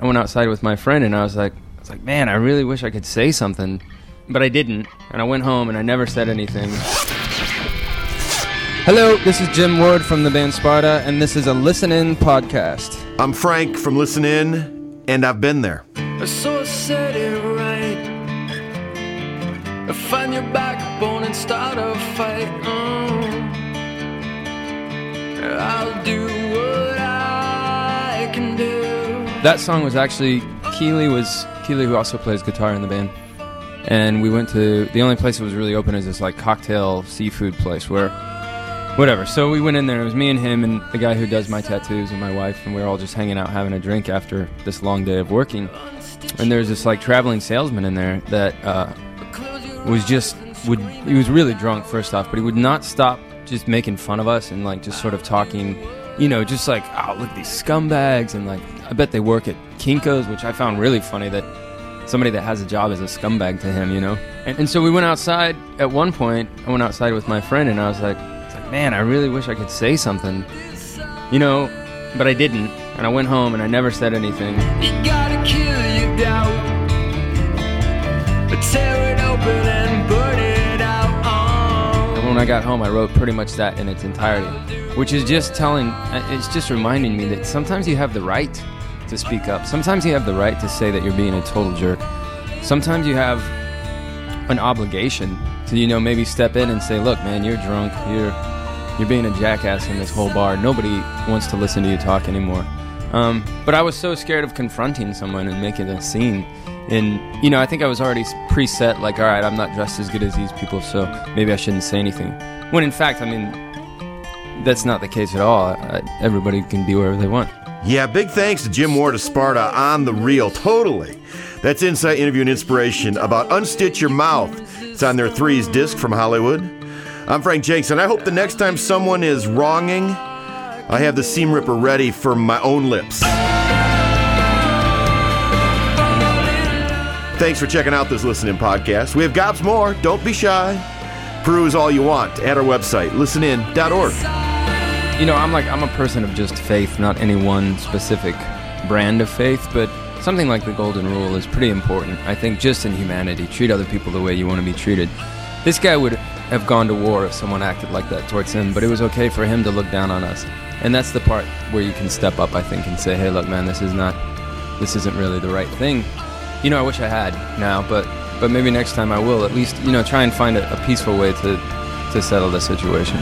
I went outside with my friend, and I was like, I was like, man, I really wish I could say something, but I didn't. And I went home, and I never said anything. Hello, this is Jim Ward from the band Sparta, and this is a Listen In podcast. I'm Frank from Listen In, and I've been there. So I said it right. Find your backbone and start a fight. Mm. I'll do what I can do. That song was actually Keeley was Keeley who also plays guitar in the band, and we went to the only place that was really open is this like cocktail seafood place where whatever. So we went in there. It was me and him and the guy who does my tattoos and my wife, and we were all just hanging out having a drink after this long day of working. And there's this like traveling salesman in there that uh, was just would he was really drunk first off, but he would not stop just making fun of us and like just sort of talking, you know, just like oh look at these scumbags and like I bet they work at Kinkos, which I found really funny that somebody that has a job is a scumbag to him, you know. And, and so we went outside. At one point, I went outside with my friend, and I was like, like, man, I really wish I could say something, you know, but I didn't. And I went home and I never said anything. You gotta kill your doubt. Tear it open and burn it out. And when I got home, I wrote pretty much that in its entirety, which is just telling, uh, it's just reminding me that sometimes you have the right to speak up. Sometimes you have the right to say that you're being a total jerk. Sometimes you have an obligation to, you know, maybe step in and say, look, man, you're drunk. You're, you're being a jackass in this whole bar. Nobody wants to listen to you talk anymore. Um, but I was so scared of confronting someone and making a scene. And, you know, I think I was already preset, like, all right, I'm not dressed as good as these people, so maybe I shouldn't say anything. When in fact, I mean, that's not the case at all. I, everybody can be wherever they want. Yeah, big thanks to Jim Ward of Sparta on the reel. Totally. That's Insight Interview and Inspiration about Unstitch Your Mouth. It's on their Threes disc from Hollywood. I'm Frank Jenks, and I hope the next time someone is wronging, I have the seam ripper ready for my own lips. Thanks for checking out this Listen In podcast. We have gobs more. Don't be shy. Peruse all you want at our website, listenin.org. You know, I'm like, I'm a person of just faith, not any one specific brand of faith, but something like the golden rule is pretty important. I think just in humanity, treat other people the way you want to be treated. This guy would have gone to war if someone acted like that towards him, but it was okay for him to look down on us. And that's the part where you can step up, I think, and say, hey, look, man, this is not, this isn't really the right thing. You know, I wish I had now, but but maybe next time I will. At least, you know, try and find a, a peaceful way to to settle the situation.